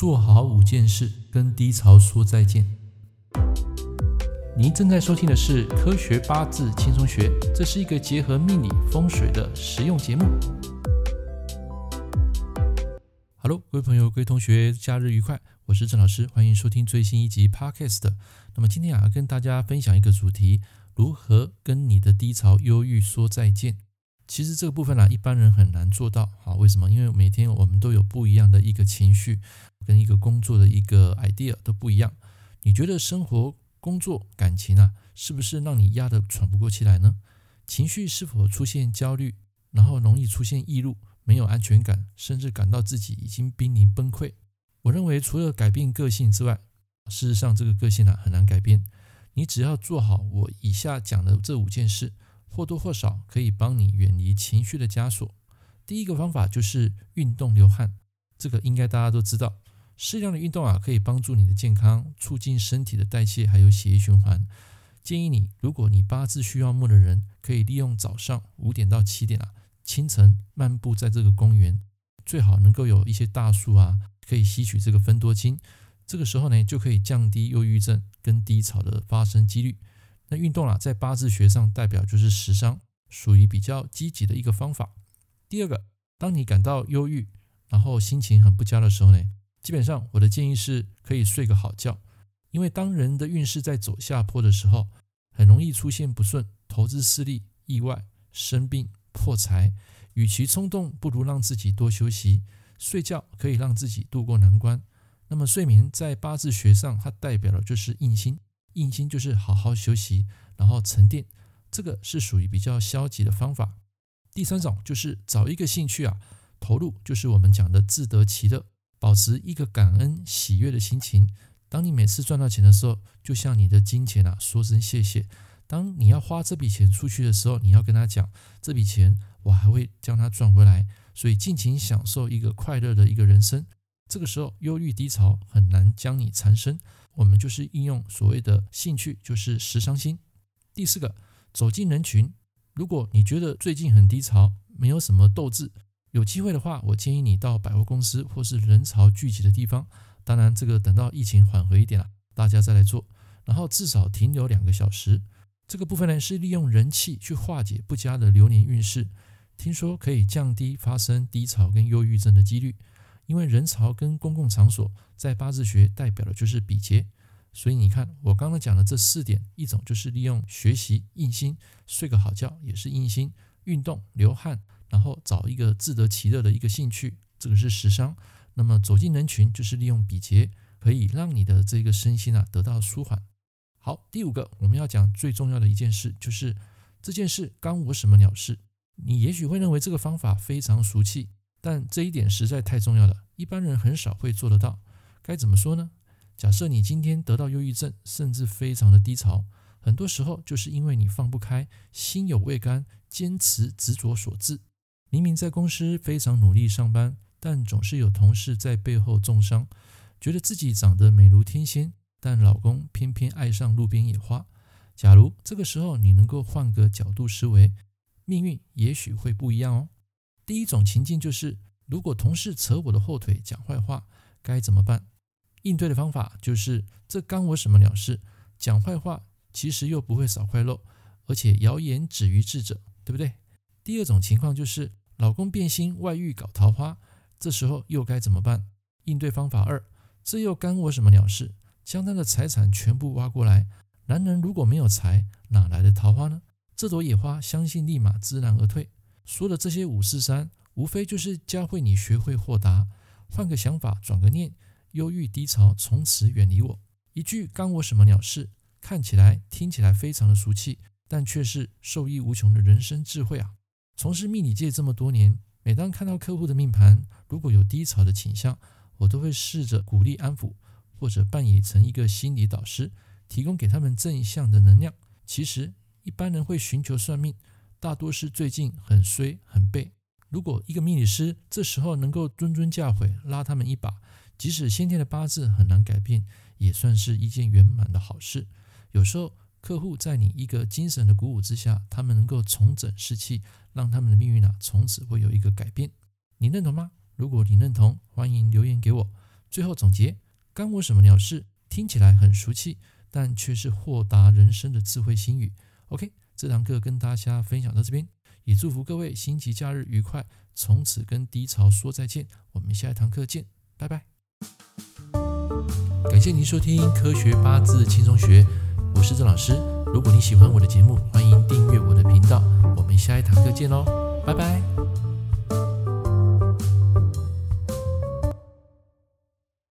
做好五件事，跟低潮说再见。您正在收听的是《科学八字轻松学》，这是一个结合命理风水的实用节目。Hello，各位朋友、各位同学，假日愉快！我是郑老师，欢迎收听最新一集 Podcast。那么今天啊，要跟大家分享一个主题：如何跟你的低潮、忧郁说再见。其实这个部分呢、一般人很难做到。好，为什么？因为每天我们都有不一样的一个情绪，跟一个工作的一个 idea 都不一样。你觉得生活、工作、感情啊，是不是让你压得喘不过气来呢？情绪是否出现焦虑，然后容易出现易怒、没有安全感，甚至感到自己已经濒临崩溃？我认为，除了改变个性之外，事实上这个个性啊很难改变。你只要做好我以下讲的这五件事。或多或少可以帮你远离情绪的枷锁。第一个方法就是运动流汗，这个应该大家都知道。适量的运动啊，可以帮助你的健康，促进身体的代谢，还有血液循环。建议你，如果你八字需要木的人，可以利用早上五点到七点啊，清晨漫步在这个公园，最好能够有一些大树啊，可以吸取这个芬多精。这个时候呢，就可以降低忧郁症跟低潮的发生几率。那运动啊，在八字学上代表就是食伤，属于比较积极的一个方法。第二个，当你感到忧郁，然后心情很不佳的时候呢，基本上我的建议是可以睡个好觉，因为当人的运势在走下坡的时候，很容易出现不顺、投资失利、意外、生病、破财。与其冲动，不如让自己多休息，睡觉可以让自己度过难关。那么睡眠在八字学上，它代表的就是印星。印星就是好好休息，然后沉淀，这个是属于比较消极的方法。第三种就是找一个兴趣啊，投入，就是我们讲的自得其乐，保持一个感恩喜悦的心情。当你每次赚到钱的时候，就向你的金钱啊说声谢谢。当你要花这笔钱出去的时候，你要跟他讲，这笔钱我还会将它赚回来。所以尽情享受一个快乐的一个人生。这个时候，忧郁低潮很难将你缠身。我们就是应用所谓的兴趣，就是食伤心。第四个，走进人群。如果你觉得最近很低潮，没有什么斗志，有机会的话，我建议你到百货公司或是人潮聚集的地方。当然，这个等到疫情缓和一点了，大家再来做。然后至少停留两个小时。这个部分呢，是利用人气去化解不佳的流年运势。听说可以降低发生低潮跟忧郁症的几率。因为人潮跟公共场所在八字学代表的就是比劫，所以你看我刚刚讲的这四点，一种就是利用学习印心，睡个好觉也是印心，运动流汗，然后找一个自得其乐的一个兴趣，这个是食伤。那么走进人群就是利用比劫，可以让你的这个身心啊得到舒缓。好，第五个我们要讲最重要的一件事，就是这件事干我什么鸟事？你也许会认为这个方法非常俗气。但这一点实在太重要了，一般人很少会做得到。该怎么说呢？假设你今天得到忧郁症，甚至非常的低潮，很多时候就是因为你放不开，心有未甘，坚持执着所致。明明在公司非常努力上班，但总是有同事在背后中伤，觉得自己长得美如天仙，但老公偏偏爱上路边野花。假如这个时候你能够换个角度思维，命运也许会不一样哦。第一种情境就是，如果同事扯我的后腿讲坏话，该怎么办？应对的方法就是，这干我什么鸟事？讲坏话其实又不会少块肉，而且谣言止于智者，对不对？第二种情况就是，老公变心外遇搞桃花，这时候又该怎么办？应对方法二，这又干我什么鸟事？将他的财产全部挖过来，男人如果没有财，哪来的桃花呢？这朵野花相信立马知难而退。说的这些五四三，无非就是教会你学会豁达，换个想法，转个念，忧郁低潮从此远离我。一句干我什么鸟事？看起来、听起来非常的俗气，但却是受益无穷的人生智慧啊！从事命理界这么多年，每当看到客户的命盘如果有低潮的倾向，我都会试着鼓励安抚，或者扮演成一个心理导师，提供给他们正向的能量。其实一般人会寻求算命。大多是最近很衰很背。如果一个命理师这时候能够谆谆教诲，拉他们一把，即使先天的八字很难改变，也算是一件圆满的好事。有时候客户在你一个精神的鼓舞之下，他们能够重整士气，让他们的命运啊从此会有一个改变。你认同吗？如果你认同，欢迎留言给我。最后总结：干我什么鸟事？听起来很俗气，但却是豁达人生的智慧心语。OK，这堂课跟大家分享到这边，也祝福各位星期假日愉快，从此跟低潮说再见。我们下一堂课见，拜拜。感谢您收听《科学八字轻松学》，我是郑老师。如果你喜欢我的节目，欢迎订阅我的频道。我们下一堂课见喽，拜拜。